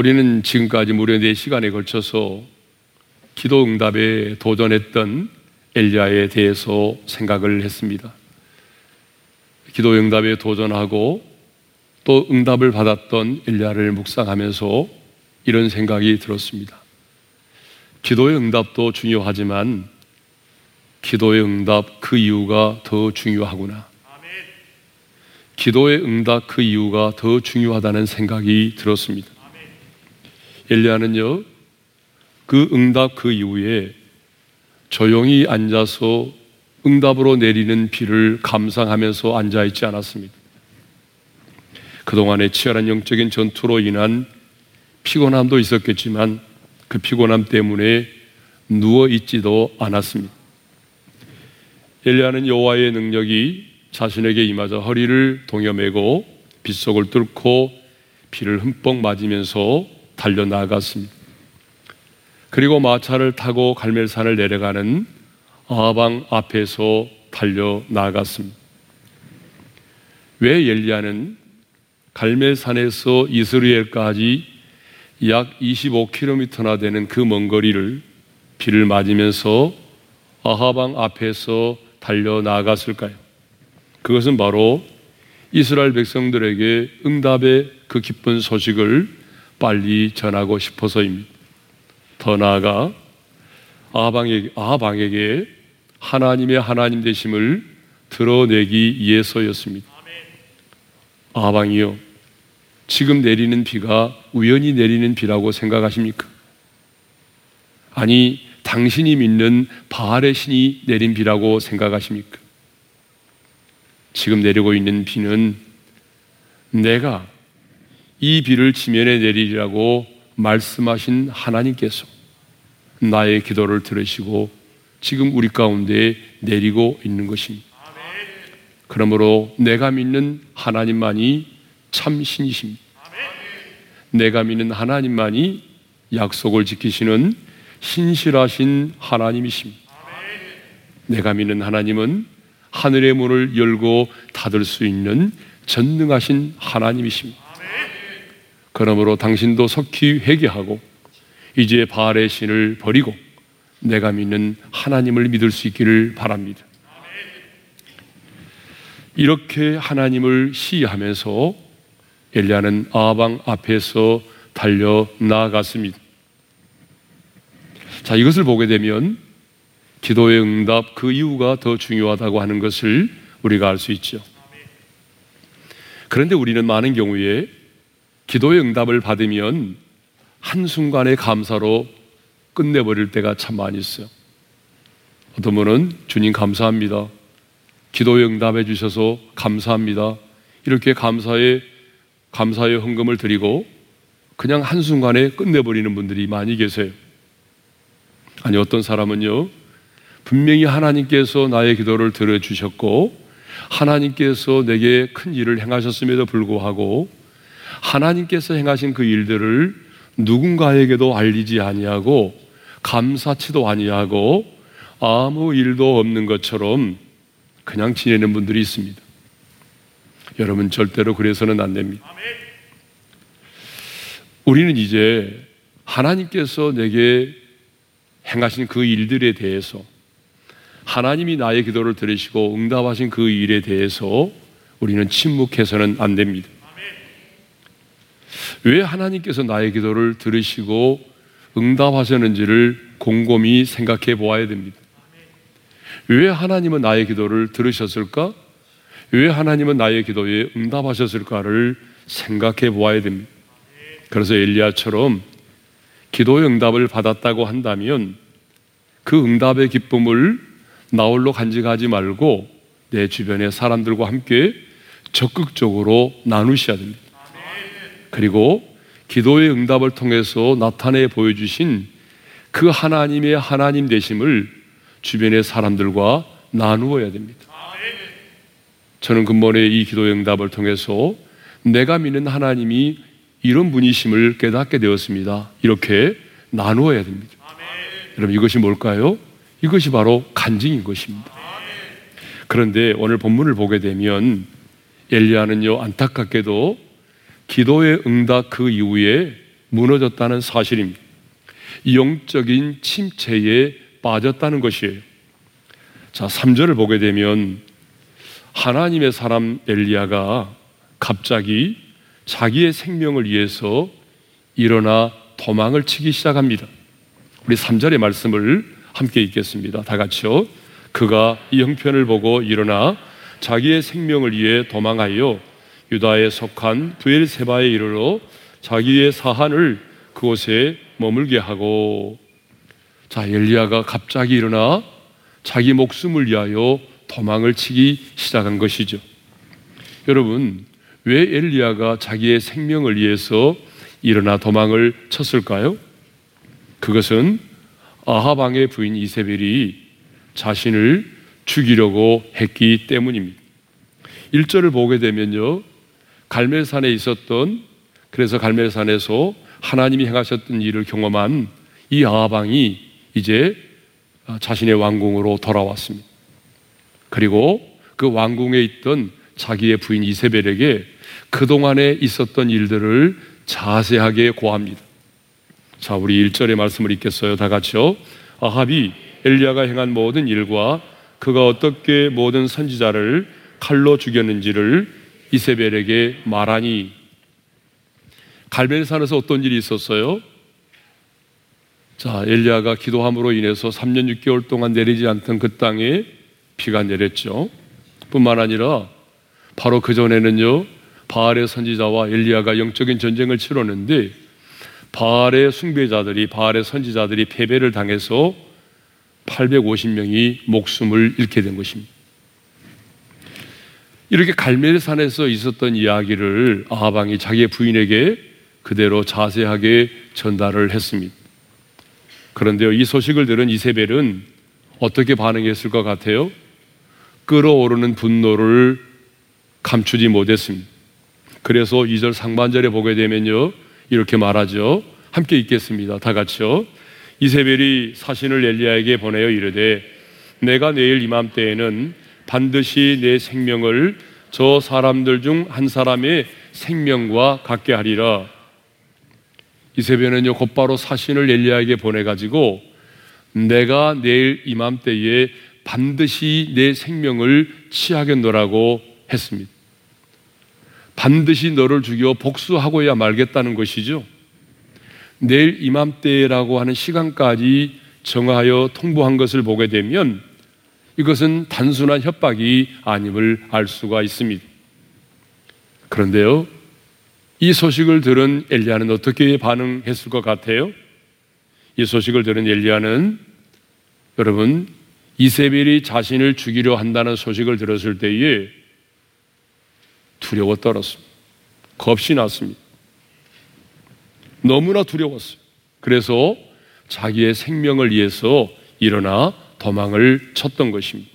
우리는 지금까지 무려 4시간에 걸쳐서 기도 응답에 도전했던 엘리야에 대해서 생각을 했습니다. 기도 응답에 도전하고 또 응답을 받았던 엘리야를 묵상하면서 이런 생각이 들었습니다. 기도의 응답도 중요하지만 기도의 응답 그 이유가 더 중요하구나. 기도의 응답 그 이유가 더 중요하다는 생각이 들었습니다. 엘리야는요, 그 응답 그 이후에 조용히 앉아서 응답으로 내리는 비를 감상하면서 앉아 있지 않았습니다. 그동안의 치열한 영적인 전투로 인한 피곤함도 있었겠지만 그 피곤함 때문에 누워 있지도 않았습니다. 엘리야는 여호와의 능력이 자신에게 임하자 허리를 동여매고 빗속을 뚫고 비를 흠뻑 맞으면서 달려 나갔습니다. 그리고 마차를 타고 갈멜산을 내려가는 아방 앞에서 달려 나갔습니다. 왜 엘리야는 갈멜산에서 이스라엘까지 약 25km나 되는 그 먼 거리를 비를 맞으면서 아하방 앞에서 달려 나갔을까요? 그것은 바로 이스라엘 백성들에게 응답의 그 기쁜 소식을 빨리 전하고 싶어서입니다. 더 나아가 아방에게, 아방에게 하나님의 하나님 되심을 드러내기 위해서였습니다. 아방이요. 지금 내리는 비가 우연히 내리는 비라고 생각하십니까? 아니, 당신이 믿는 바알의 신이 내린 비라고 생각하십니까? 지금 내리고 있는 비는 내가 이 비를 지면에 내리리라고 말씀하신 하나님께서 나의 기도를 들으시고 지금 우리 가운데 내리고 있는 것입니다. 그러므로 내가 믿는 하나님만이 참 신이십니다. 내가 믿는 하나님만이 약속을 지키시는 신실하신 하나님이십니다. 내가 믿는 하나님은 하늘의 문을 열고 닫을 수 있는 전능하신 하나님이십니다. 그러므로 당신도 속히 회개하고 이제 바알의 신을 버리고 내가 믿는 하나님을 믿을 수 있기를 바랍니다. 이렇게 하나님을 시하면서 엘리야는 아방 앞에서 달려 나아갔습니다. 자, 이것을 보게 되면 기도의 응답 그 이유가 더 중요하다고 하는 것을 우리가 알 수 있죠. 그런데 우리는 많은 경우에 기도의 응답을 받으면 한순간의 감사로 끝내버릴 때가 참 많이 있어요. 어떤 분은 주님 감사합니다. 기도의 응답해 주셔서 감사합니다. 이렇게 감사의, 감사의 헌금을 드리고 그냥 한순간에 끝내버리는 분들이 많이 계세요. 아니, 어떤 사람은요, 분명히 하나님께서 나의 기도를 들어 주셨고, 하나님께서 내게 큰 일을 행하셨음에도 불구하고, 하나님께서 행하신 그 일들을 누군가에게도 알리지 아니하고, 감사치도 아니하고, 아무 일도 없는 것처럼 그냥 지내는 분들이 있습니다. 여러분 절대로 그래서는 안 됩니다. 우리는 이제 하나님께서 내게 행하신 그 일들에 대해서 하나님이 나의 기도를 들으시고 응답하신 그 일에 대해서 우리는 침묵해서는 안 됩니다. 왜 하나님께서 나의 기도를 들으시고 응답하셨는지를 곰곰이 생각해 보아야 됩니다. 왜 하나님은 나의 기도를 들으셨을까? 왜 하나님은 나의 기도에 응답하셨을까를 생각해 보아야 됩니다. 그래서 엘리야처럼 기도의 응답을 받았다고 한다면 그 응답의 기쁨을 나홀로 간직하지 말고 내 주변의 사람들과 함께 적극적으로 나누셔야 됩니다. 그리고 기도의 응답을 통해서 나타내 보여주신 그 하나님의 하나님 되심을 주변의 사람들과 나누어야 됩니다. 저는 근본에 이 기도의 응답을 통해서 내가 믿는 하나님이 이런 분이심을 깨닫게 되었습니다. 이렇게 나누어야 됩니다. 여러분 이것이 뭘까요? 이것이 바로 간증인 것입니다. 그런데 오늘 본문을 보게 되면 엘리야는요 안타깝게도 기도의 응답 그 이후에 무너졌다는 사실입니다. 영적인 침체에 빠졌다는 것이에요. 자, 3절을 보게 되면 하나님의 사람 엘리야가 갑자기 자기의 생명을 위해서 일어나 도망을 치기 시작합니다. 우리 3절의 말씀을 함께 읽겠습니다. 다 같이요. 그가 이 형편을 보고 일어나 자기의 생명을 위해 도망하여 유다에 속한 부엘세바에 이르러 자기의 사한을 그곳에 머물게 하고 자 엘리야가 갑자기 일어나 자기 목숨을 위하여 도망을 치기 시작한 것이죠. 여러분 왜 엘리야가 자기의 생명을 위해서 일어나 도망을 쳤을까요? 그것은 아하방의 부인 이세벨이 자신을 죽이려고 했기 때문입니다. 1절을 보게 되면요. 갈멜산에 있었던 그래서 갈멜산에서 하나님이 행하셨던 일을 경험한 이 아하방이 이제 자신의 왕궁으로 돌아왔습니다. 그리고 그 왕궁에 있던 자기의 부인 이세벨에게 그동안에 있었던 일들을 자세하게 고합니다. 자, 우리 1절의 말씀을 읽겠어요. 다 같이요. 아합이 엘리야가 행한 모든 일과 그가 어떻게 모든 선지자를 칼로 죽였는지를 이세벨에게 말하니 갈멜산에서 어떤 일이 있었어요? 자, 엘리야가 기도함으로 인해서 3년 6개월 동안 내리지 않던 그 땅에 비가 내렸죠. 뿐만 아니라 바로 그 전에는요. 바알의 선지자와 엘리야가 영적인 전쟁을 치렀는데 바알의 숭배자들이 바알의 선지자들이 패배를 당해서 850명이 목숨을 잃게 된 것입니다. 이렇게 갈멜산에서 있었던 이야기를 아하방이 자기의 부인에게 그대로 자세하게 전달을 했습니다. 그런데요, 이 소식을 들은 이세벨은 어떻게 반응했을 것 같아요? 끓어오르는 분노를 감추지 못했습니다. 그래서 2절 상반절에 보게 되면요. 이렇게 말하죠. 함께 읽겠습니다. 다 같이요. 이세벨이 사신을 엘리야에게 보내어 이르되 내가 내일 이맘때에는 반드시 내 생명을 저 사람들 중 한 사람의 생명과 같게 하리라. 이세벨은요 곧바로 사신을 엘리야에게 보내 가지고 내가 내일 이맘때에 반드시 내 생명을 취하겠노라고 했습니다. 반드시 너를 죽여 복수하고야 말겠다는 것이죠. 내일 이맘때라고 하는 시간까지 정하여 통보한 것을 보게 되면 이것은 단순한 협박이 아님을 알 수가 있습니다. 그런데요, 이 소식을 들은 엘리야는 어떻게 반응했을 것 같아요? 이 소식을 들은 엘리야는 여러분 이세벨이 자신을 죽이려 한다는 소식을 들었을 때에 두려워 떨었습니다. 겁이 났습니다. 너무나 두려웠어요. 그래서 자기의 생명을 위해서 일어나 도망을 쳤던 것입니다.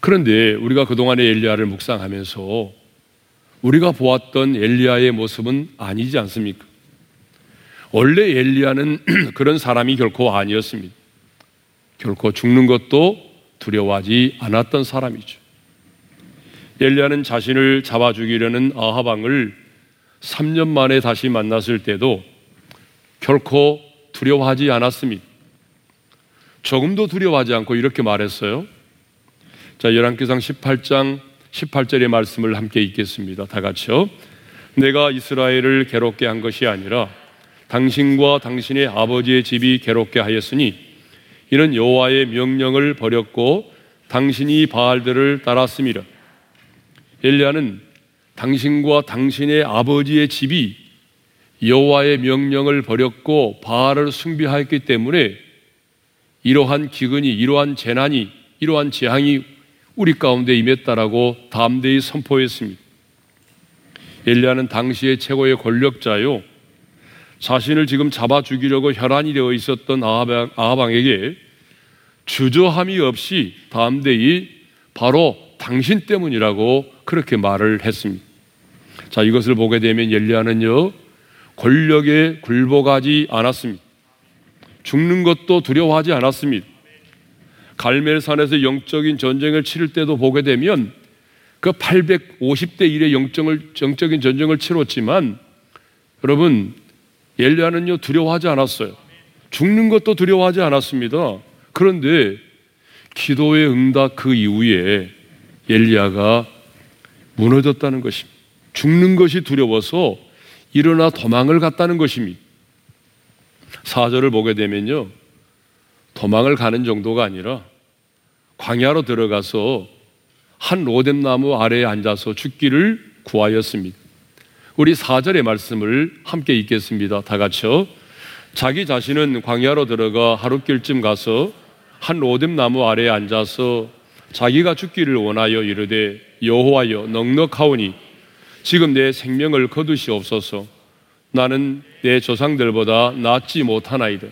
그런데 우리가 그동안의 엘리야를 묵상하면서 우리가 보았던 엘리야의 모습은 아니지 않습니까? 원래 엘리야는 그런 사람이 결코 아니었습니다. 결코 죽는 것도 두려워하지 않았던 사람이죠. 엘리야는 자신을 잡아 죽이려는 아하방을 3년 만에 다시 만났을 때도 결코 두려워하지 않았습니다. 조금도 두려워하지 않고 이렇게 말했어요. 자, 열왕기상 18장 18절의 말씀을 함께 읽겠습니다. 다 같이요. 내가 이스라엘을 괴롭게 한 것이 아니라 당신과 당신의 아버지의 집이 괴롭게 하였으니 이는 여호와의 명령을 버렸고 당신이 바알들을 따랐습니다. 엘리야는 당신과 당신의 아버지의 집이 여호와의 명령을 버렸고 바알을 숭배하였기 때문에 이러한 기근이 이러한 재난이 이러한 재앙이 우리 가운데 임했다라고 담대히 선포했습니다. 엘리야는 당시의 최고의 권력자요. 자신을 지금 잡아 죽이려고 혈안이 되어 있었던 아하방, 아하방에게 주저함이 없이 담대히 바로 당신 때문이라고 그렇게 말을 했습니다. 자, 이것을 보게 되면 엘리야는요, 권력에 굴복하지 않았습니다. 죽는 것도 두려워하지 않았습니다. 갈멜산에서 영적인 전쟁을 치를 때도 보게 되면 그 850대 1의 영적을, 영적인 전쟁을 치렀지만 여러분, 엘리야는요 두려워하지 않았어요. 죽는 것도 두려워하지 않았습니다. 그런데 기도의 응답 그 이후에 엘리야가 무너졌다는 것입니다. 죽는 것이 두려워서 일어나 도망을 갔다는 것입니다. 사절을 보게 되면요. 도망을 가는 정도가 아니라 광야로 들어가서 한 로뎀 나무 아래에 앉아서 죽기를 구하였습니다. 우리 4절의 말씀을 함께 읽겠습니다. 다 같이요. 자기 자신은 광야로 들어가 하룻길쯤 가서 한 로뎀 나무 아래에 앉아서 자기가 죽기를 원하여 이르되 여호와여 넉넉하오니 지금 내 생명을 거두시옵소서 나는 내 조상들보다 낫지 못하나이다.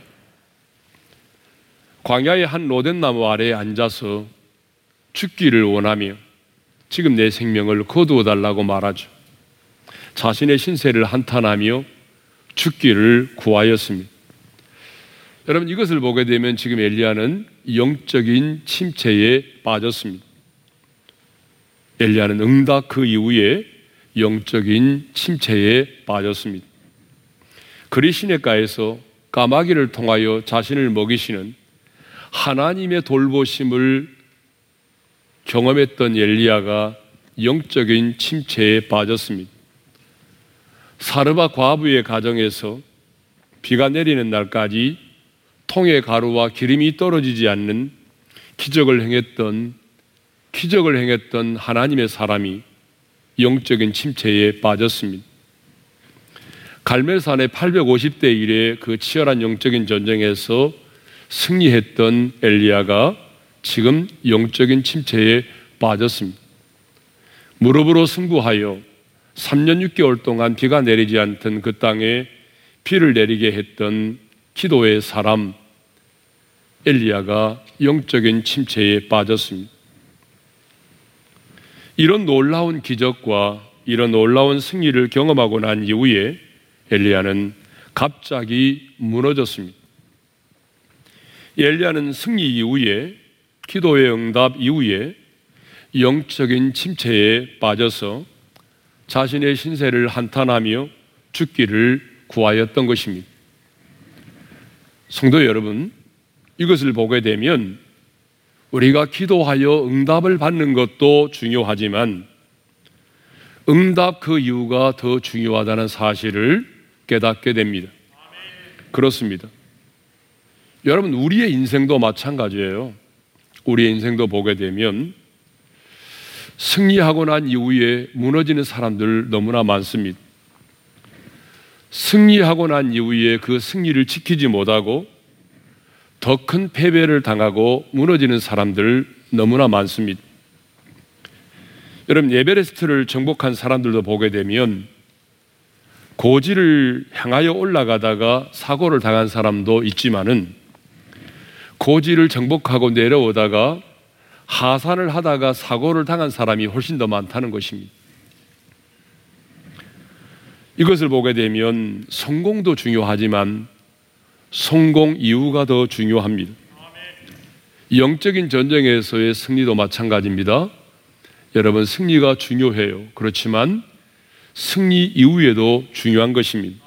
광야의 한 로덴나무 아래에 앉아서 죽기를 원하며 지금 내 생명을 거두어 달라고 말하죠. 자신의 신세를 한탄하며 죽기를 구하였습니다. 여러분 이것을 보게 되면 지금 엘리야는 영적인 침체에 빠졌습니다. 엘리야는 응답 그 이후에 영적인 침체에 빠졌습니다. 그리 시냇가에서 까마귀를 통하여 자신을 먹이시는 하나님의 돌보심을 경험했던 엘리야가 영적인 침체에 빠졌습니다. 사르바 과부의 가정에서 비가 내리는 날까지 통의 가루와 기름이 떨어지지 않는 기적을 행했던 기적을 행했던 하나님의 사람이 영적인 침체에 빠졌습니다. 갈멜산의 850대 1의 그 치열한 영적인 전쟁에서 승리했던 엘리야가 지금 영적인 침체에 빠졌습니다. 무릎으로 승부하여 3년 6개월 동안 비가 내리지 않던 그 땅에 비를 내리게 했던 기도의 사람 엘리야가 영적인 침체에 빠졌습니다. 이런 놀라운 기적과 이런 놀라운 승리를 경험하고 난 이후에 엘리야는 갑자기 무너졌습니다. 엘리야는 승리 이후에 기도의 응답 이후에 영적인 침체에 빠져서 자신의 신세를 한탄하며 죽기를 구하였던 것입니다. 성도 여러분, 이것을 보게 되면 우리가 기도하여 응답을 받는 것도 중요하지만 응답 그 이유가 더 중요하다는 사실을 깨닫게 됩니다. 그렇습니다. 여러분, 우리의 인생도 마찬가지예요. 우리의 인생도 보게 되면 승리하고 난 이후에 무너지는 사람들 너무나 많습니다. 승리하고 난 이후에 그 승리를 지키지 못하고 더 큰 패배를 당하고 무너지는 사람들 너무나 많습니다. 여러분, 에베레스트를 정복한 사람들도 보게 되면 고지를 향하여 올라가다가 사고를 당한 사람도 있지만은 고지를 정복하고 내려오다가 하산을 하다가 사고를 당한 사람이 훨씬 더 많다는 것입니다. 이것을 보게 되면 성공도 중요하지만 성공 이유가 더 중요합니다. 영적인 전쟁에서의 승리도 마찬가지입니다. 여러분, 승리가 중요해요. 그렇지만 승리 이후에도 중요한 것입니다.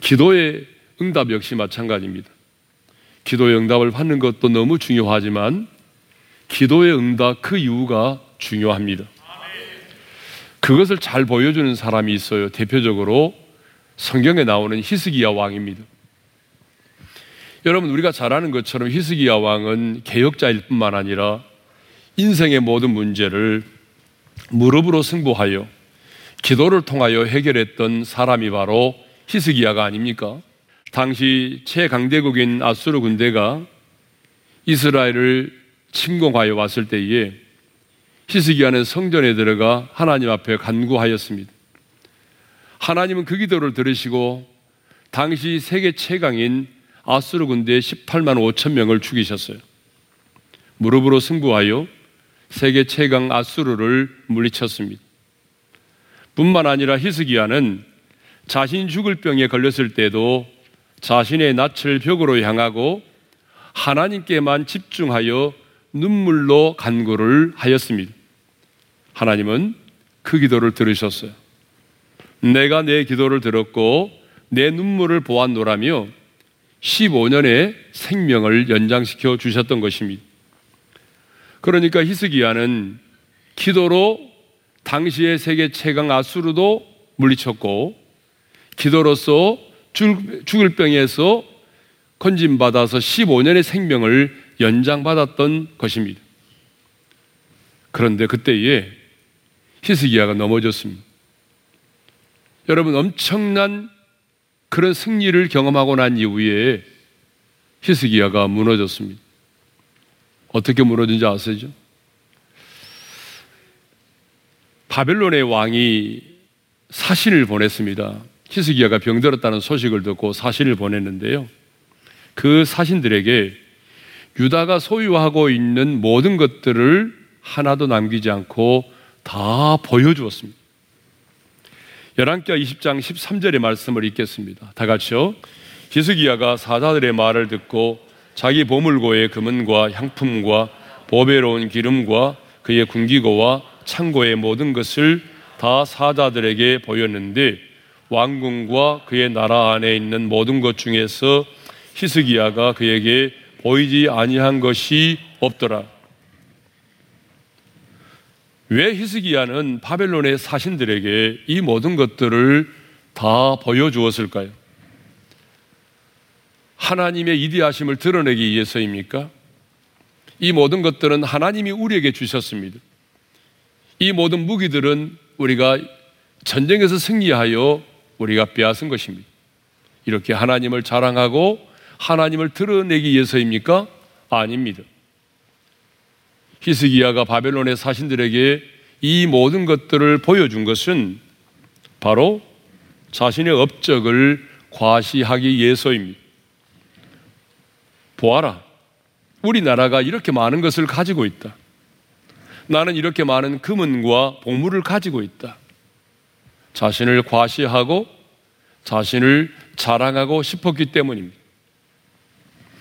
기도의 응답 역시 마찬가지입니다. 기도의 응답을 받는 것도 너무 중요하지만 기도의 응답 그 이유가 중요합니다. 그것을 잘 보여주는 사람이 있어요. 대표적으로 성경에 나오는 히스기야 왕입니다. 여러분 우리가 잘 아는 것처럼 히스기야 왕은 개혁자일 뿐만 아니라 인생의 모든 문제를 무릎으로 승부하여 기도를 통하여 해결했던 사람이 바로 히스기야가 아닙니까? 당시 최강대국인 아수르 군대가 이스라엘을 침공하여 왔을 때에 히스기야는 성전에 들어가 하나님 앞에 간구하였습니다. 하나님은 그 기도를 들으시고 당시 세계 최강인 아수르 군대 18만 5천 명을 죽이셨어요. 무릎으로 승부하여 세계 최강 아수르를 물리쳤습니다. 뿐만 아니라 히스기야는 자신 죽을 병에 걸렸을 때도 자신의 낯을 벽으로 향하고 하나님께만 집중하여 눈물로 간구를 하였습니다. 하나님은 그 기도를 들으셨어요. 내가 내 기도를 들었고 내 눈물을 보았노라며 15년의 생명을 연장시켜 주셨던 것입니다. 그러니까 히스기야는 기도로 당시의 세계 최강 아수르도 물리쳤고 기도로서 죽을 병에서 건진받아서 15년의 생명을 연장받았던 것입니다. 그런데 그때에 히스기야가 넘어졌습니다. 여러분 엄청난 그런 승리를 경험하고 난 이후에 히스기야가 무너졌습니다. 어떻게 무너진지 아시죠? 바벨론의 왕이 사신을 보냈습니다. 히스기야가 병들었다는 소식을 듣고 사신을 보냈는데요. 그 사신들에게 유다가 소유하고 있는 모든 것들을 하나도 남기지 않고 다 보여주었습니다. 열왕기하 20장 13절의 말씀을 읽겠습니다. 다 같이요. 히스기야가 사자들의 말을 듣고 자기 보물고의 금은과 향품과 보배로운 기름과 그의 군기고와 창고의 모든 것을 다 사자들에게 보였는데 왕궁과 그의 나라 안에 있는 모든 것 중에서 히스기야가 그에게 보이지 아니한 것이 없더라. 왜 히스기야는 바벨론의 사신들에게 이 모든 것들을 다 보여주었을까요? 하나님의 이디하심을 드러내기 위해서입니까? 이 모든 것들은 하나님이 우리에게 주셨습니다. 이 모든 무기들은 우리가 전쟁에서 승리하여 우리가 빼앗은 것입니다. 이렇게 하나님을 자랑하고 하나님을 드러내기 위해서입니까? 아닙니다. 히스기야가 바벨론의 사신들에게 이 모든 것들을 보여준 것은 바로 자신의 업적을 과시하기 위해서입니다. 보아라. 우리나라가 이렇게 많은 것을 가지고 있다. 나는 이렇게 많은 금은과 보물을 가지고 있다. 자신을 과시하고 자신을 자랑하고 싶었기 때문입니다.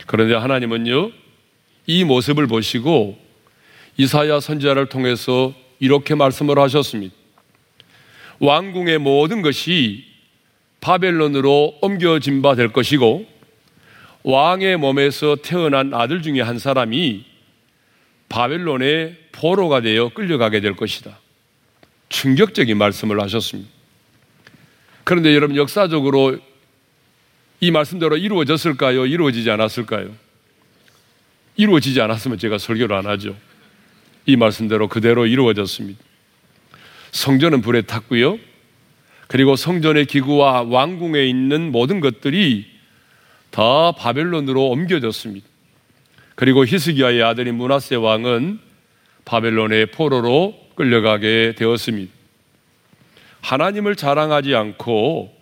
그런데 하나님은요, 이 모습을 보시고 이사야 선지자를 통해서 이렇게 말씀을 하셨습니다. 왕궁의 모든 것이 바벨론으로 옮겨진 바 될 것이고 왕의 몸에서 태어난 아들 중에 한 사람이 바벨론의 포로가 되어 끌려가게 될 것이다. 충격적인 말씀을 하셨습니다. 그런데 여러분 역사적으로 이 말씀대로 이루어졌을까요? 이루어지지 않았을까요? 이루어지지 않았으면 제가 설교를 안 하죠. 이 말씀대로 그대로 이루어졌습니다. 성전은 불에 탔고요. 그리고 성전의 기구와 왕궁에 있는 모든 것들이 다 바벨론으로 옮겨졌습니다. 그리고 히스기야의 아들인 문하세 왕은 바벨론의 포로로 끌려가게 되었습니다. 하나님을 자랑하지 않고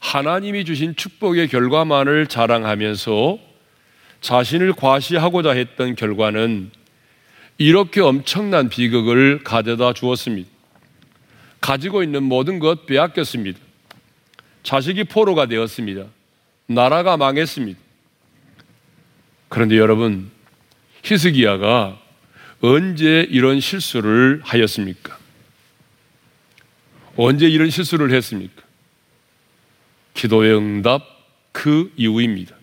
하나님이 주신 축복의 결과만을 자랑하면서 자신을 과시하고자 했던 결과는 이렇게 엄청난 비극을 가져다 주었습니다. 가지고 있는 모든 것 빼앗겼습니다. 자식이 포로가 되었습니다. 나라가 망했습니다. 그런데 여러분, 히스기야가 언제 이런 실수를 하였습니까? 언제 이런 실수를 했습니까? 기도의 응답 그 이후입니다.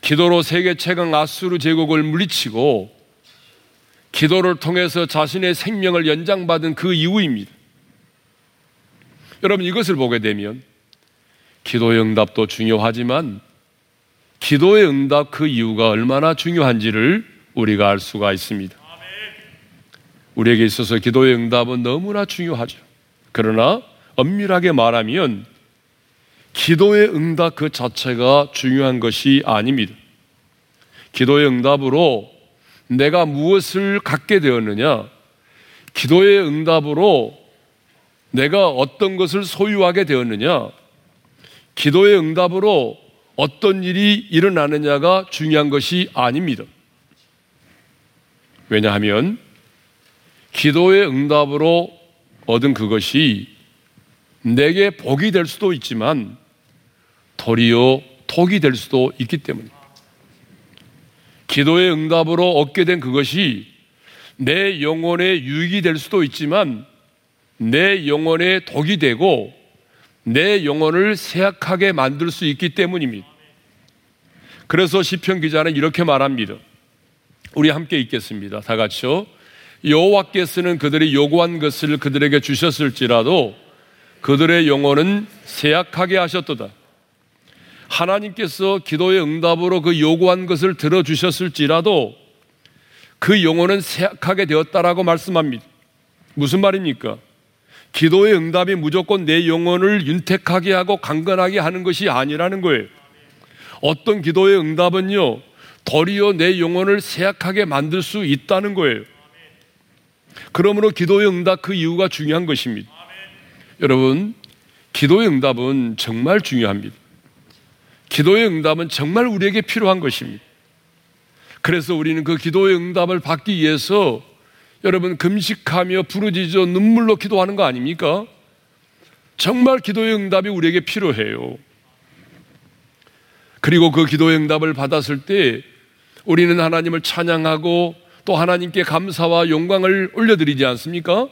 기도로 세계 최강 아수르 제국을 물리치고 기도를 통해서 자신의 생명을 연장받은 그 이후입니다. 여러분 이것을 보게 되면 기도의 응답도 중요하지만 기도의 응답 그 이유가 얼마나 중요한지를 우리가 알 수가 있습니다. 우리에게 있어서 기도의 응답은 너무나 중요하죠. 그러나 엄밀하게 말하면 기도의 응답 그 자체가 중요한 것이 아닙니다. 기도의 응답으로 내가 무엇을 갖게 되었느냐? 기도의 응답으로 내가 어떤 것을 소유하게 되었느냐? 기도의 응답으로 어떤 일이 일어나느냐가 중요한 것이 아닙니다. 왜냐하면 기도의 응답으로 얻은 그것이 내게 복이 될 수도 있지만 도리어 독이 될 수도 있기 때문입니다. 기도의 응답으로 얻게 된 그것이 내 영혼의 유익이 될 수도 있지만 내 영혼에 독이 되고 내 영혼을 쇠약하게 만들 수 있기 때문입니다. 그래서 시편 기자는 이렇게 말합니다. 우리 함께 읽겠습니다. 다 같이요. 여호와께서는 그들이 요구한 것을 그들에게 주셨을지라도 그들의 영혼은 쇠약하게 하셨도다. 하나님께서 기도의 응답으로 그 요구한 것을 들어주셨을지라도 그 영혼은 쇠약하게 되었다라고 말씀합니다. 무슨 말입니까? 기도의 응답이 무조건 내 영혼을 윤택하게 하고 강건하게 하는 것이 아니라는 거예요. 어떤 기도의 응답은요, 도리어 내 영혼을 쇠약하게 만들 수 있다는 거예요. 그러므로 기도의 응답 그 이유가 중요한 것입니다. 여러분, 기도의 응답은 정말 중요합니다. 기도의 응답은 정말 우리에게 필요한 것입니다. 그래서 우리는 그 기도의 응답을 받기 위해서 여러분 금식하며 부르짖어 눈물로 기도하는 거 아닙니까? 정말 기도의 응답이 우리에게 필요해요. 그리고 그 기도의 응답을 받았을 때 우리는 하나님을 찬양하고 또 하나님께 감사와 영광을 올려드리지 않습니까?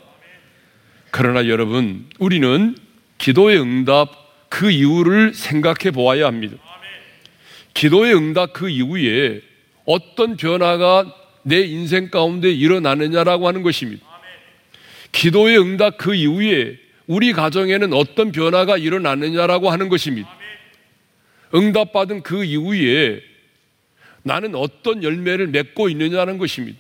그러나 여러분, 우리는 기도의 응답 그 이유를 생각해 보아야 합니다. 기도의 응답 그 이후에 어떤 변화가 내 인생 가운데 일어나느냐라고 하는 것입니다. 기도의 응답 그 이후에 우리 가정에는 어떤 변화가 일어나느냐라고 하는 것입니다. 응답받은 그 이후에 나는 어떤 열매를 맺고 있느냐는 것입니다.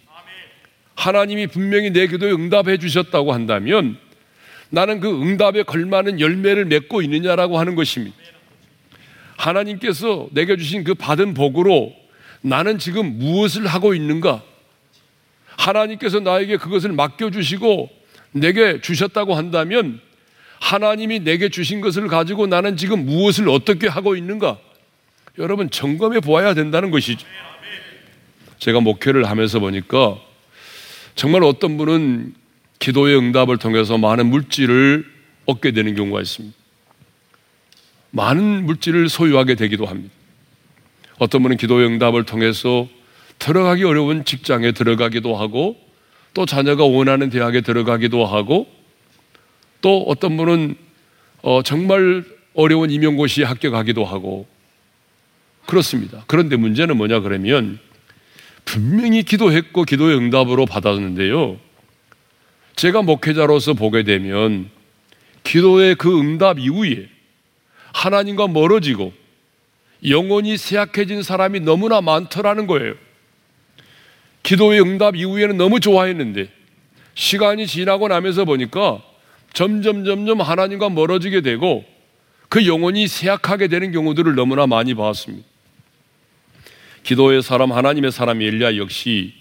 하나님이 분명히 내 기도에 응답해 주셨다고 한다면 나는 그 응답에 걸맞는 열매를 맺고 있느냐라고 하는 것입니다. 하나님께서 내게 주신 그 받은 복으로 나는 지금 무엇을 하고 있는가? 하나님께서 나에게 그것을 맡겨주시고 내게 주셨다고 한다면 하나님이 내게 주신 것을 가지고 나는 지금 무엇을 어떻게 하고 있는가? 여러분 점검해 보아야 된다는 것이죠. 제가 목회를 하면서 보니까 정말 어떤 분은 기도의 응답을 통해서 많은 물질을 얻게 되는 경우가 있습니다. 많은 물질을 소유하게 되기도 합니다. 어떤 분은 기도의 응답을 통해서 들어가기 어려운 직장에 들어가기도 하고 또 자녀가 원하는 대학에 들어가기도 하고 또 어떤 분은 어, 정말 어려운 임용고시에 합격하기도 하고 그렇습니다. 그런데 문제는 뭐냐 그러면 분명히 기도했고 기도의 응답으로 받았는데요. 제가 목회자로서 보게 되면 기도의 그 응답 이후에 하나님과 멀어지고 영혼이 쇠약해진 사람이 너무나 많더라는 거예요. 기도의 응답 이후에는 너무 좋아했는데 시간이 지나고 나면서 보니까 점점 점점 하나님과 멀어지게 되고 그 영혼이 쇠약하게 되는 경우들을 너무나 많이 봤습니다. 기도의 사람 하나님의 사람 엘리야 역시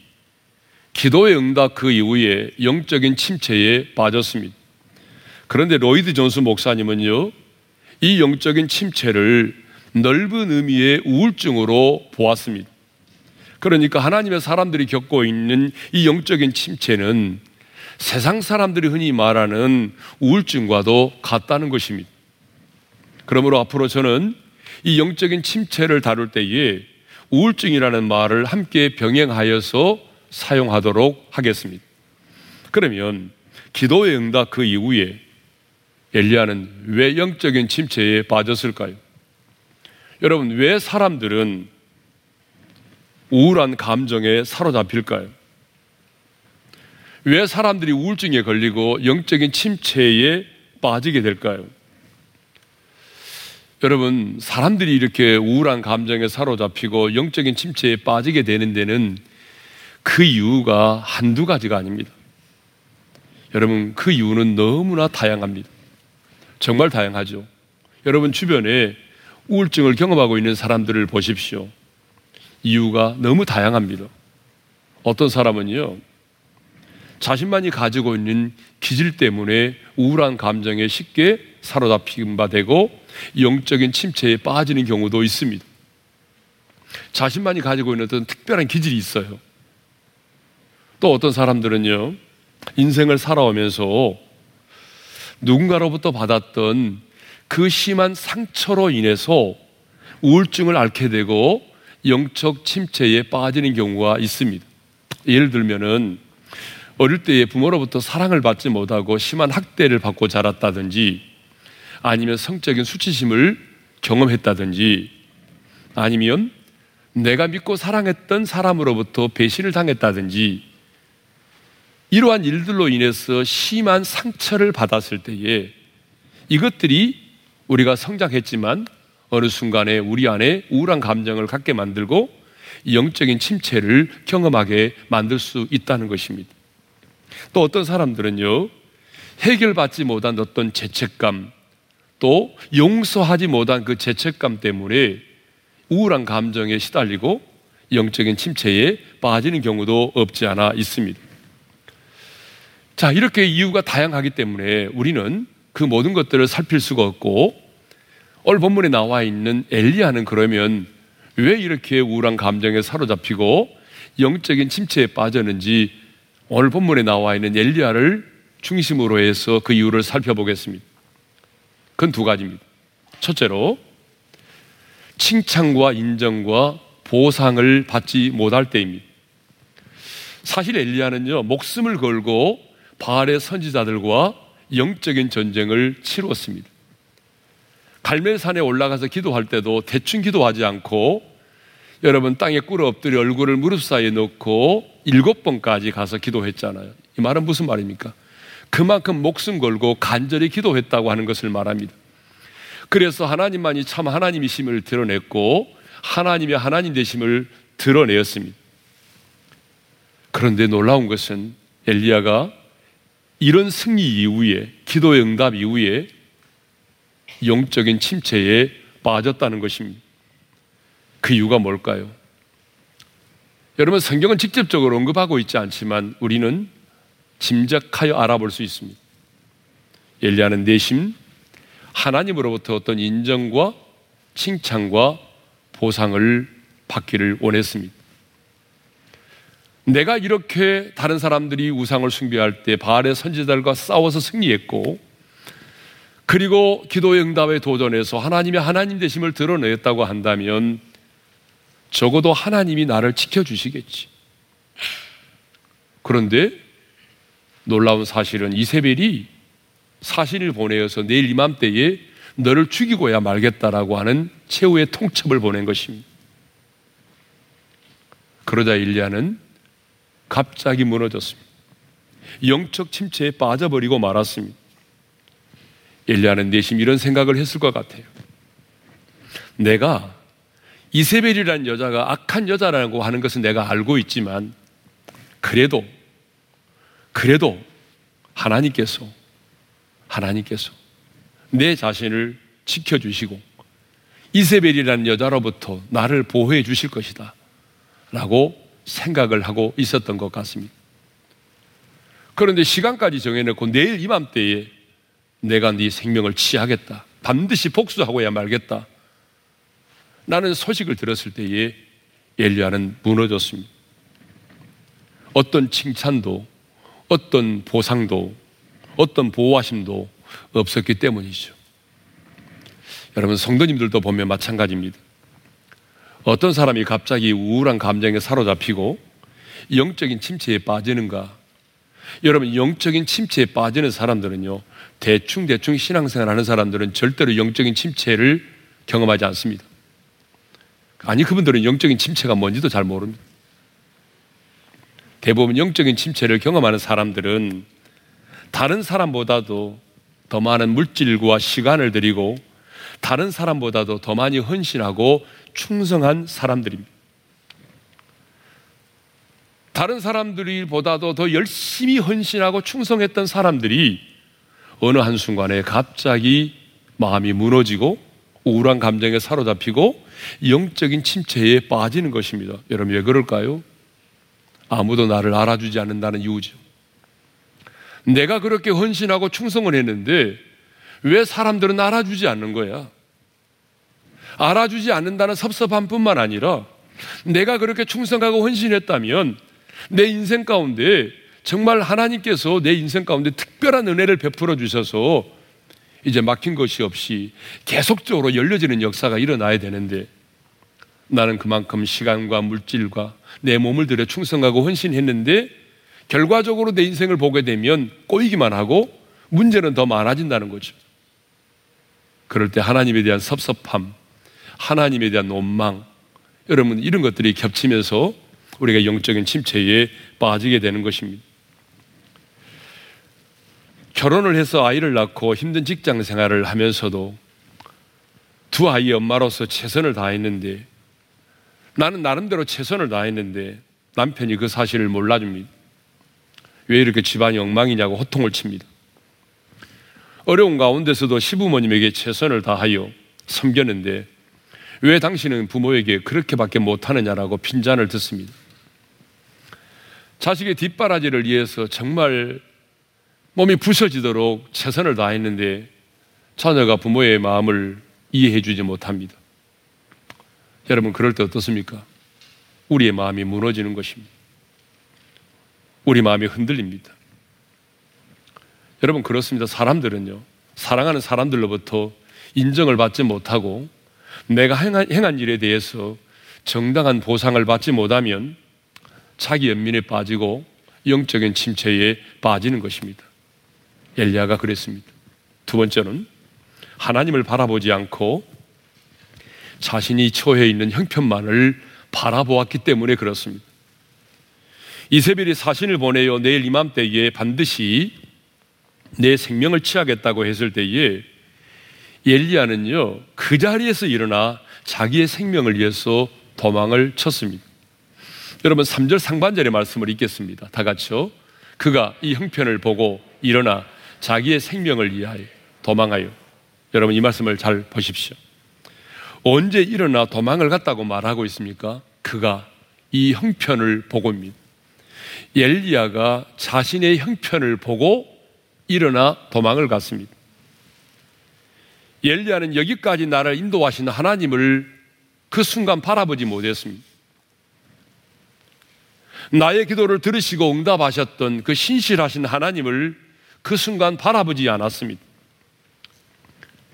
기도의 응답 그 이후에 영적인 침체에 빠졌습니다. 그런데 로이드 존스 목사님은요, 이 영적인 침체를 넓은 의미의 우울증으로 보았습니다. 그러니까 하나님의 사람들이 겪고 있는 이 영적인 침체는 세상 사람들이 흔히 말하는 우울증과도 같다는 것입니다. 그러므로 앞으로 저는 이 영적인 침체를 다룰 때에 우울증이라는 말을 함께 병행하여서 사용하도록 하겠습니다. 그러면 기도의 응답 그 이후에 엘리야는 왜 영적인 침체에 빠졌을까요? 여러분, 왜 사람들은 우울한 감정에 사로잡힐까요? 왜 사람들이 우울증에 걸리고 영적인 침체에 빠지게 될까요? 여러분, 사람들이 이렇게 우울한 감정에 사로잡히고 영적인 침체에 빠지게 되는 데는 그 이유가 한두 가지가 아닙니다. 여러분, 그 이유는 너무나 다양합니다. 정말 다양하죠. 여러분 주변에 우울증을 경험하고 있는 사람들을 보십시오. 이유가 너무 다양합니다. 어떤 사람은요, 자신만이 가지고 있는 기질 때문에 우울한 감정에 쉽게 사로잡힌 바 되고 영적인 침체에 빠지는 경우도 있습니다. 자신만이 가지고 있는 어떤 특별한 기질이 있어요. 또 어떤 사람들은요, 인생을 살아오면서 누군가로부터 받았던 그 심한 상처로 인해서 우울증을 앓게 되고 영적 침체에 빠지는 경우가 있습니다. 예를 들면은 어릴 때에 부모로부터 사랑을 받지 못하고 심한 학대를 받고 자랐다든지 아니면 성적인 수치심을 경험했다든지 아니면 내가 믿고 사랑했던 사람으로부터 배신을 당했다든지 이러한 일들로 인해서 심한 상처를 받았을 때에 이것들이 우리가 성장했지만 어느 순간에 우리 안에 우울한 감정을 갖게 만들고 영적인 침체를 경험하게 만들 수 있다는 것입니다. 또 어떤 사람들은요, 해결받지 못한 어떤 죄책감, 또 용서하지 못한 그 죄책감 때문에 우울한 감정에 시달리고 영적인 침체에 빠지는 경우도 없지 않아 있습니다. 자, 이렇게 이유가 다양하기 때문에 우리는 그 모든 것들을 살필 수가 없고 오늘 본문에 나와 있는 엘리야는 그러면 왜 이렇게 우울한 감정에 사로잡히고 영적인 침체에 빠졌는지 오늘 본문에 나와 있는 엘리야를 중심으로 해서 그 이유를 살펴보겠습니다. 그건 두 가지입니다. 첫째로 칭찬과 인정과 보상을 받지 못할 때입니다. 사실 엘리야는요 목숨을 걸고 바알의 선지자들과 영적인 전쟁을 치루었습니다. 갈멜산에 올라가서 기도할 때도 대충 기도하지 않고 여러분 땅에 꿇어 엎드려 얼굴을 무릎 사이에 놓고 일곱 번까지 가서 기도했잖아요. 이 말은 무슨 말입니까? 그만큼 목숨 걸고 간절히 기도했다고 하는 것을 말합니다. 그래서 하나님만이 참 하나님이심을 드러냈고 하나님의 하나님 되심을 드러내었습니다. 그런데 놀라운 것은 엘리야가 이런 승리 이후에 기도의 응답 이후에 영적인 침체에 빠졌다는 것입니다. 그 이유가 뭘까요? 여러분 성경은 직접적으로 언급하고 있지 않지만 우리는 짐작하여 알아볼 수 있습니다. 엘리야는 내심 하나님으로부터 어떤 인정과 칭찬과 보상을 받기를 원했습니다. 내가 이렇게 다른 사람들이 우상을 숭배할 때 바알의 선지자들과 싸워서 승리했고 그리고 기도의 응답에 도전해서 하나님의 하나님 되심을 드러냈다고 한다면 적어도 하나님이 나를 지켜주시겠지. 그런데 놀라운 사실은 이세벨이 사신을 보내어서 내일 이맘때에 너를 죽이고야 말겠다라고 하는 최후의 통첩을 보낸 것입니다. 그러자 일리아는 갑자기 무너졌습니다. 영적 침체에 빠져버리고 말았습니다. 엘리야는 내심 이런 생각을 했을 것 같아요. 내가 이세벨이라는 여자가 악한 여자라고 하는 것은 내가 알고 있지만 그래도 그래도 하나님께서 하나님께서 내 자신을 지켜주시고 이세벨이라는 여자로부터 나를 보호해 주실 것이다 라고 생각을 하고 있었던 것 같습니다. 그런데 시간까지 정해놓고 내일 이맘때에 내가 네 생명을 취하겠다. 반드시 복수하고야 말겠다. 나는 소식을 들었을 때에 엘리야는 무너졌습니다. 어떤 칭찬도, 어떤 보상도, 어떤 보호하심도 없었기 때문이죠. 여러분, 성도님들도 보면 마찬가지입니다. 어떤 사람이 갑자기 우울한 감정에 사로잡히고 영적인 침체에 빠지는가? 여러분, 영적인 침체에 빠지는 사람들은요, 대충 대충 신앙생활 하는 사람들은 절대로 영적인 침체를 경험하지 않습니다. 아니, 그분들은 영적인 침체가 뭔지도 잘 모릅니다. 대부분 영적인 침체를 경험하는 사람들은 다른 사람보다도 더 많은 물질과 시간을 들이고 다른 사람보다도 더 많이 헌신하고 충성한 사람들입니다. 다른 사람들보다도 더 열심히 헌신하고 충성했던 사람들이 어느 한순간에 갑자기 마음이 무너지고 우울한 감정에 사로잡히고 영적인 침체에 빠지는 것입니다. 여러분 왜 그럴까요? 아무도 나를 알아주지 않는다는 이유죠. 내가 그렇게 헌신하고 충성을 했는데 왜 사람들은 알아주지 않는 거야? 알아주지 않는다는 섭섭함 뿐만 아니라 내가 그렇게 충성하고 헌신했다면 내 인생 가운데 정말 하나님께서 내 인생 가운데 특별한 은혜를 베풀어 주셔서 이제 막힌 것이 없이 계속적으로 열려지는 역사가 일어나야 되는데 나는 그만큼 시간과 물질과 내 몸을 들여 충성하고 헌신했는데 결과적으로 내 인생을 보게 되면 꼬이기만 하고 문제는 더 많아진다는 거죠. 그럴 때 하나님에 대한 섭섭함, 하나님에 대한 원망, 여러분 이런 것들이 겹치면서 우리가 영적인 침체에 빠지게 되는 것입니다. 결혼을 해서 아이를 낳고 힘든 직장 생활을 하면서도 두 아이의 엄마로서 최선을 다했는데 나는 나름대로 최선을 다했는데 남편이 그 사실을 몰라줍니다. 왜 이렇게 집안이 엉망이냐고 호통을 칩니다. 어려운 가운데서도 시부모님에게 최선을 다하여 섬겼는데 왜 당신은 부모에게 그렇게밖에 못하느냐라고 핀잔을 듣습니다. 자식의 뒷바라지를 위해서 정말 몸이 부서지도록 최선을 다했는데 자녀가 부모의 마음을 이해해 주지 못합니다. 여러분, 그럴 때 어떻습니까? 우리의 마음이 무너지는 것입니다. 우리 마음이 흔들립니다. 여러분, 그렇습니다. 사람들은요, 사랑하는 사람들로부터 인정을 받지 못하고 내가 행한, 행한 일에 대해서 정당한 보상을 받지 못하면 자기 연민에 빠지고 영적인 침체에 빠지는 것입니다. 엘리야가 그랬습니다. 두 번째는 하나님을 바라보지 않고 자신이 처해 있는 형편만을 바라보았기 때문에 그렇습니다. 이세벨이 사신을 보내요. 내일 이맘때에 반드시 내 생명을 취하겠다고 했을 때에 엘리야는요 그 자리에서 일어나 자기의 생명을 위해서 도망을 쳤습니다. 여러분 3절 상반절의 말씀을 읽겠습니다. 다 같이요. 그가 이 형편을 보고 일어나 자기의 생명을 위하여 도망하여 여러분 이 말씀을 잘 보십시오. 언제 일어나 도망을 갔다고 말하고 있습니까? 그가 이 형편을 보고입니다. 엘리야가 자신의 형편을 보고 일어나 도망을 갔습니다. 엘리야는 여기까지 나를 인도하신 하나님을 그 순간 바라보지 못했습니다. 나의 기도를 들으시고 응답하셨던 그 신실하신 하나님을 그 순간 바라보지 않았습니다.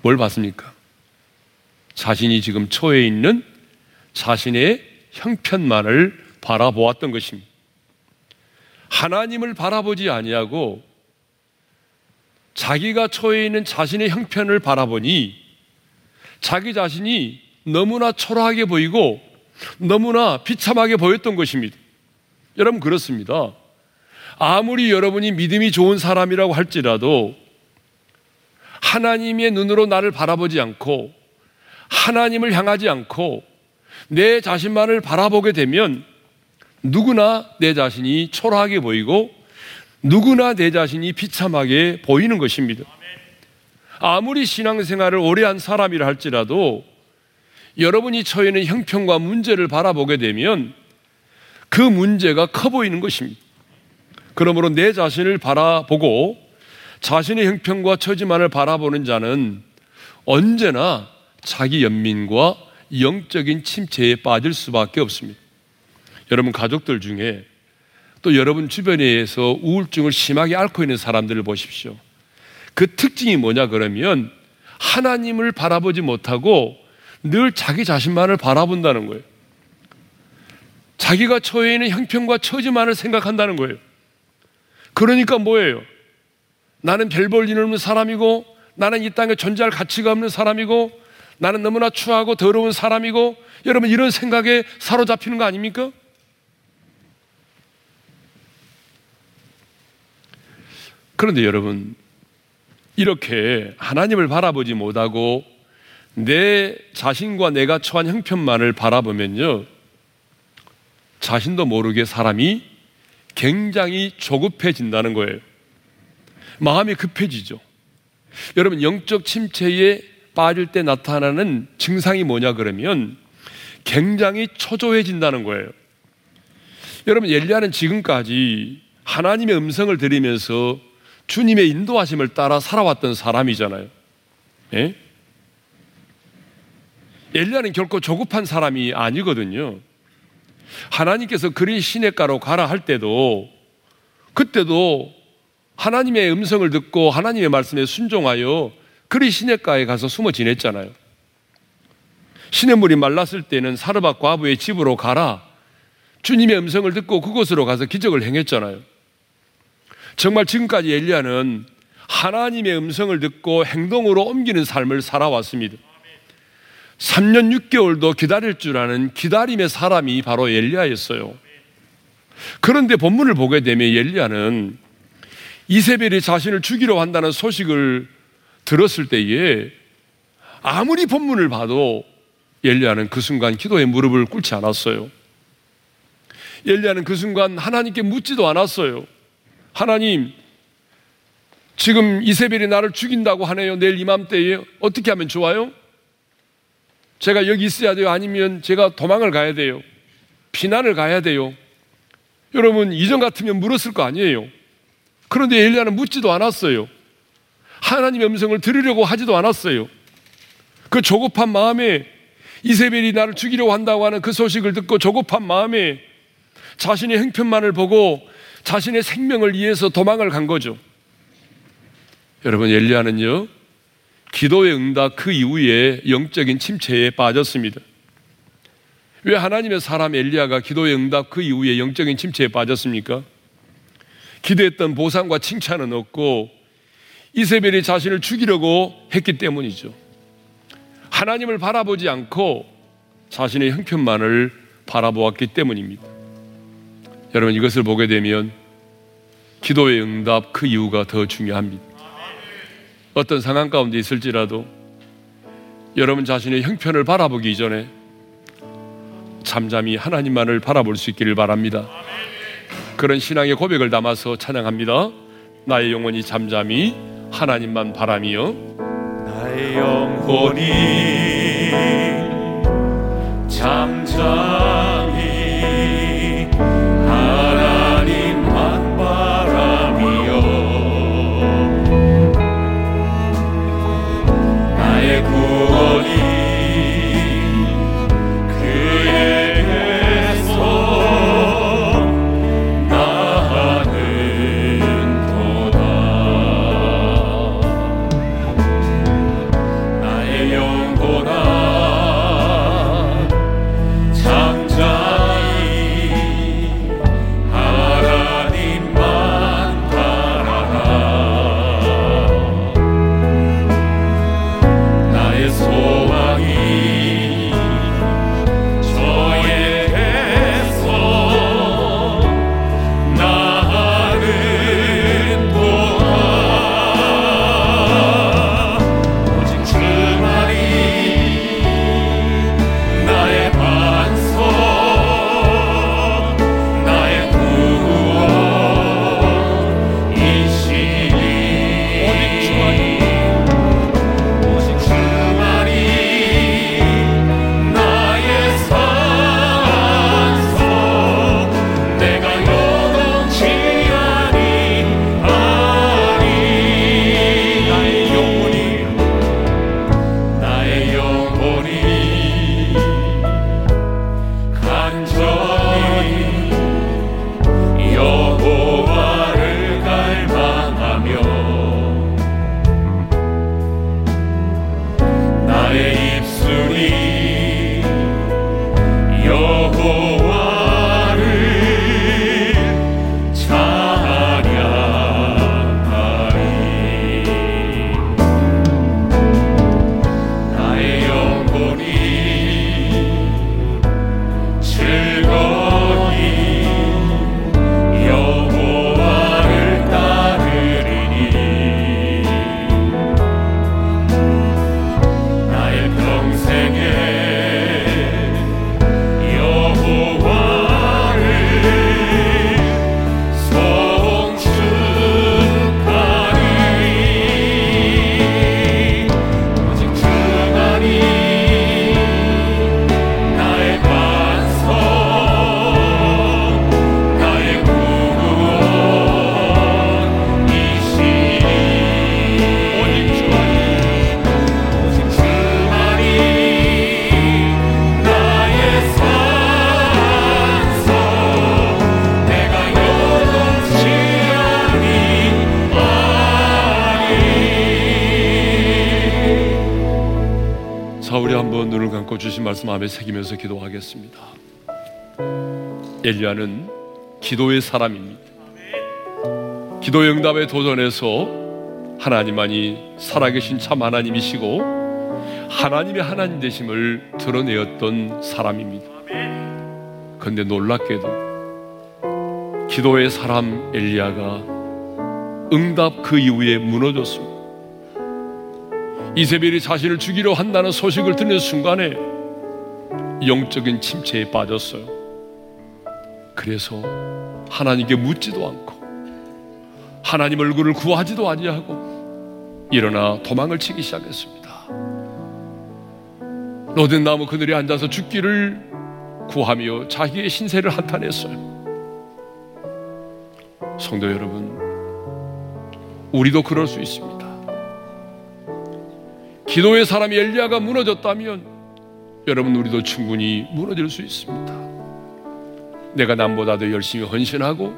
뭘 봤습니까? 자신이 지금 처해 있는 자신의 형편만을 바라보았던 것입니다. 하나님을 바라보지 아니하고 자기가 처해 있는 자신의 형편을 바라보니 자기 자신이 너무나 초라하게 보이고 너무나 비참하게 보였던 것입니다. 여러분 그렇습니다. 아무리 여러분이 믿음이 좋은 사람이라고 할지라도 하나님의 눈으로 나를 바라보지 않고 하나님을 향하지 않고 내 자신만을 바라보게 되면 누구나 내 자신이 초라하게 보이고 누구나 내 자신이 비참하게 보이는 것입니다. 아무리 신앙생활을 오래 한 사람이라 할지라도 여러분이 처해 있는 형편과 문제를 바라보게 되면 그 문제가 커 보이는 것입니다. 그러므로 내 자신을 바라보고 자신의 형편과 처지만을 바라보는 자는 언제나 자기 연민과 영적인 침체에 빠질 수밖에 없습니다. 여러분 가족들 중에 또 여러분 주변에서 우울증을 심하게 앓고 있는 사람들을 보십시오. 그 특징이 뭐냐 그러면 하나님을 바라보지 못하고 늘 자기 자신만을 바라본다는 거예요. 자기가 처해 있는 형편과 처지만을 생각한다는 거예요. 그러니까 뭐예요? 나는 별 볼 일 없는 사람이고 나는 이 땅에 존재할 가치가 없는 사람이고 나는 너무나 추하고 더러운 사람이고 여러분 이런 생각에 사로잡히는 거 아닙니까? 그런데 여러분, 이렇게 하나님을 바라보지 못하고 내 자신과 내가 처한 형편만을 바라보면요. 자신도 모르게 사람이 굉장히 조급해진다는 거예요. 마음이 급해지죠. 여러분, 영적 침체에 빠질 때 나타나는 증상이 뭐냐 그러면 굉장히 초조해진다는 거예요. 여러분, 엘리야는 지금까지 하나님의 음성을 들으면서 주님의 인도하심을 따라 살아왔던 사람이잖아요. 예? 엘리야는 결코 조급한 사람이 아니거든요. 하나님께서 그리 시냇가로 가라 할 때도 그때도 하나님의 음성을 듣고 하나님의 말씀에 순종하여 그리 시냇가에 가서 숨어 지냈잖아요. 시냇물이 말랐을 때는 사르밧 과부의 집으로 가라. 주님의 음성을 듣고 그곳으로 가서 기적을 행했잖아요. 정말 지금까지 엘리야는 하나님의 음성을 듣고 행동으로 옮기는 삶을 살아왔습니다. 3년 6개월도 기다릴 줄 아는 기다림의 사람이 바로 엘리야였어요. 그런데 본문을 보게 되면 엘리야는 이세벨이 자신을 죽이려 한다는 소식을 들었을 때에 아무리 본문을 봐도 엘리야는 그 순간 기도에 무릎을 꿇지 않았어요. 엘리야는 그 순간 하나님께 묻지도 않았어요. 하나님, 지금 이세벨이 나를 죽인다고 하네요. 내일 이맘때에 어떻게 하면 좋아요? 제가 여기 있어야 돼요? 아니면 제가 도망을 가야 돼요? 피난을 가야 돼요? 여러분, 이전 같으면 물었을 거 아니에요. 그런데 엘리야는 묻지도 않았어요. 하나님의 음성을 들으려고 하지도 않았어요. 그 조급한 마음에 이세벨이 나를 죽이려고 한다고 하는 그 소식을 듣고 조급한 마음에 자신의 형편만을 보고 자신의 생명을 위해서 도망을 간 거죠. 여러분, 엘리야는요, 기도의 응답 그 이후에 영적인 침체에 빠졌습니다. 왜 하나님의 사람 엘리야가 기도의 응답 그 이후에 영적인 침체에 빠졌습니까? 기대했던 보상과 칭찬은 없고 이세벨이 자신을 죽이려고 했기 때문이죠. 하나님을 바라보지 않고 자신의 형편만을 바라보았기 때문입니다. 여러분 이것을 보게 되면 기도의 응답 그 이유가 더 중요합니다. 어떤 상황 가운데 있을지라도 여러분 자신의 형편을 바라보기 이전에 잠잠히 하나님만을 바라볼 수 있기를 바랍니다. 그런 신앙의 고백을 담아서 찬양합니다. 나의 영혼이 잠잠히 하나님만 바라며 나의 영혼이 잠잠 마음에 새기면서 기도하겠습니다. 엘리야는 기도의 사람입니다. 기도 응답에 도전해서 하나님만이 살아계신 참 하나님이시고 하나님의 하나님 되심을 드러내었던 사람입니다. 그런데 놀랍게도 기도의 사람 엘리야가 응답 그 이후에 무너졌습니다. 이세벨이 자신을 죽이려 한다는 소식을 듣는 순간에 영적인 침체에 빠졌어요. 그래서 하나님께 묻지도 않고 하나님 얼굴을 구하지도 아니하고 일어나 도망을 치기 시작했습니다. 로덴 나무 그늘에 앉아서 죽기를 구하며 자기의 신세를 한탄했어요. 성도 여러분, 우리도 그럴 수 있습니다. 기도의 사람이 엘리야가 무너졌다면 여러분 우리도 충분히 무너질 수 있습니다. 내가 남보다 도 열심히 헌신하고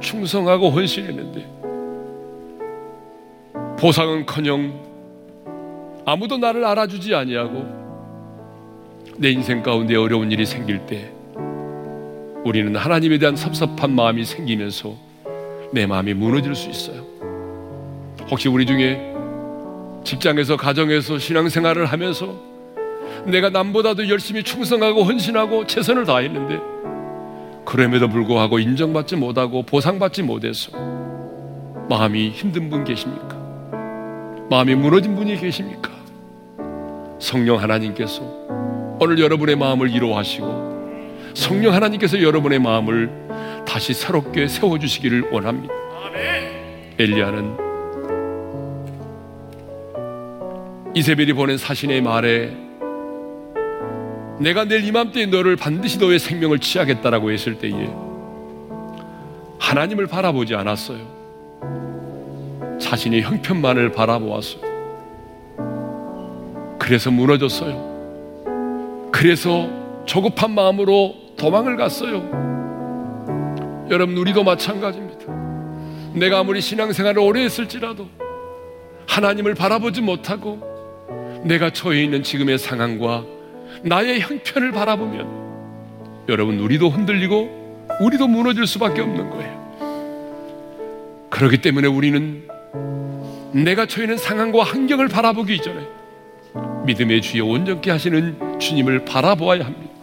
충성하고 헌신했는데 보상은커녕 아무도 나를 알아주지 아니하고 내 인생 가운데 어려운 일이 생길 때 우리는 하나님에 대한 섭섭한 마음이 생기면서 내 마음이 무너질 수 있어요. 혹시 우리 중에 직장에서 가정에서 신앙생활을 하면서 내가 남보다도 열심히 충성하고 헌신하고 최선을 다했는데 그럼에도 불구하고 인정받지 못하고 보상받지 못해서 마음이 힘든 분 계십니까? 마음이 무너진 분이 계십니까? 성령 하나님께서 오늘 여러분의 마음을 위로하시고 성령 하나님께서 여러분의 마음을 다시 새롭게 세워주시기를 원합니다. 엘리야는 이세벨이 보낸 사신의 말에 내가 내일 이맘때에 너를 반드시 너의 생명을 취하겠다라고 했을 때에 하나님을 바라보지 않았어요. 자신의 형편만을 바라보았어요. 그래서 무너졌어요. 그래서 조급한 마음으로 도망을 갔어요. 여러분, 우리도 마찬가지입니다. 내가 아무리 신앙생활을 오래 했을지라도 하나님을 바라보지 못하고 내가 처해 있는 지금의 상황과 나의 형편을 바라보면 여러분, 우리도 흔들리고 우리도 무너질 수밖에 없는 거예요. 그렇기 때문에 우리는 내가 처해 있는 상황과 환경을 바라보기 이전에 믿음의 주에 온전케 하시는 주님을 바라보아야 합니다.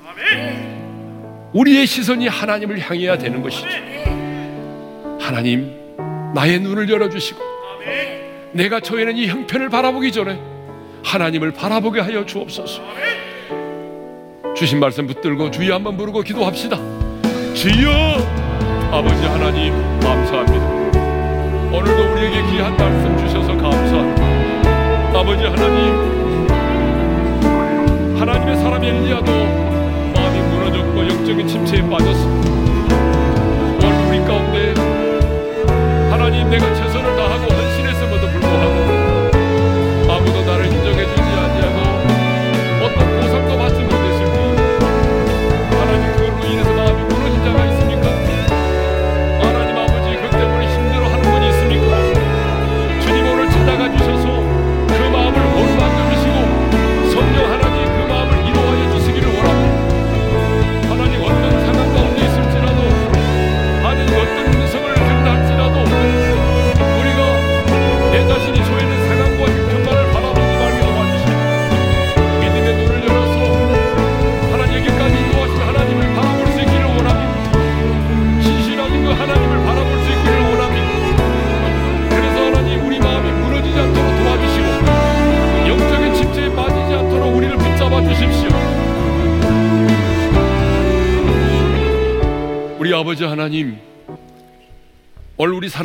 우리의 시선이 하나님을 향해야 되는 것이죠. 하나님, 나의 눈을 열어주시고, 내가 처해는 이 형편을 바라보기 전에 하나님을 바라보게 하여 주옵소서. 주신 말씀 붙들고 주여 한번 부르고 기도합시다. 주여! 아버지 하나님, 감사합니다. 오늘도 우리에게 귀한 말씀 주셔서 감사합니다. 아버지 하나님, 하나님의 사람 엘리야도 마음이 무너졌고 영적인 침체에 빠졌습니다. 오늘 우리 가운데 하나님 내가 최선을 다하고 헌신했음에도 불구하고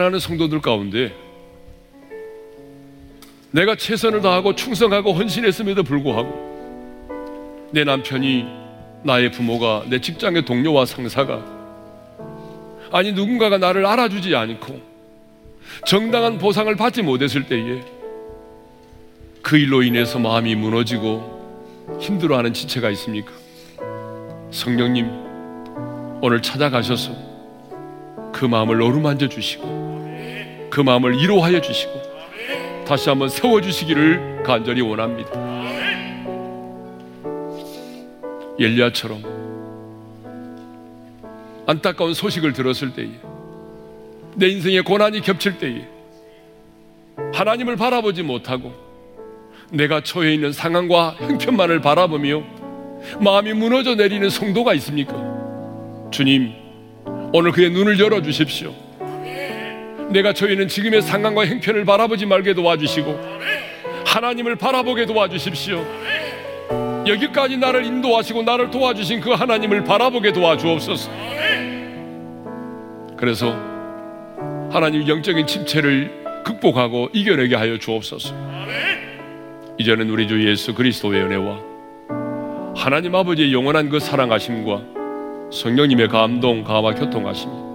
사랑하는 성도들 가운데 내가 최선을 다하고 충성하고 헌신했음에도 불구하고 내 남편이 나의 부모가 내 직장의 동료와 상사가 아니 누군가가 나를 알아주지 않고 정당한 보상을 받지 못했을 때에 그 일로 인해서 마음이 무너지고 힘들어하는 지체가 있습니까? 성령님 오늘 찾아가셔서 그 마음을 어루만져 주시고 그 마음을 위로하여 주시고 다시 한번 세워 주시기를 간절히 원합니다. 엘리야처럼 안타까운 소식을 들었을 때에 내 인생에 고난이 겹칠 때에 하나님을 바라보지 못하고 내가 처해 있는 상황과 형편만을 바라보며 마음이 무너져 내리는 성도가 있습니까? 주님, 오늘 그의 눈을 열어 주십시오. 내가 있는 지금의 상황과 형편을 바라보지 말게 도와주시고 하나님을 바라보게 도와주십시오. 여기까지 나를 인도하시고 나를 도와주신 그 하나님을 바라보게 도와주옵소서. 그래서 하나님 영적인 침체를 극복하고 이겨내게 하여 주옵소서. 이제는 우리 주 예수 그리스도의 은혜와 하나님 아버지의 영원한 그 사랑하심과 성령님의 감동, 감화, 교통하심이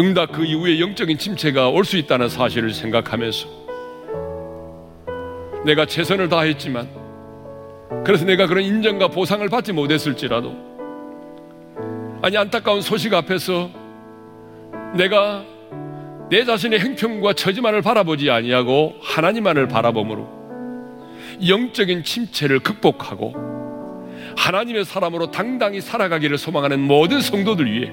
응답 그 이후에 영적인 침체가 올 수 있다는 사실을 생각하면서 내가 최선을 다했지만 그래서 내가 그런 인정과 보상을 받지 못했을지라도 아니 안타까운 소식 앞에서 내가 내 자신의 행편과 처지만을 바라보지 아니하고 하나님만을 바라봄으로 영적인 침체를 극복하고 하나님의 사람으로 당당히 살아가기를 소망하는 모든 성도들 위해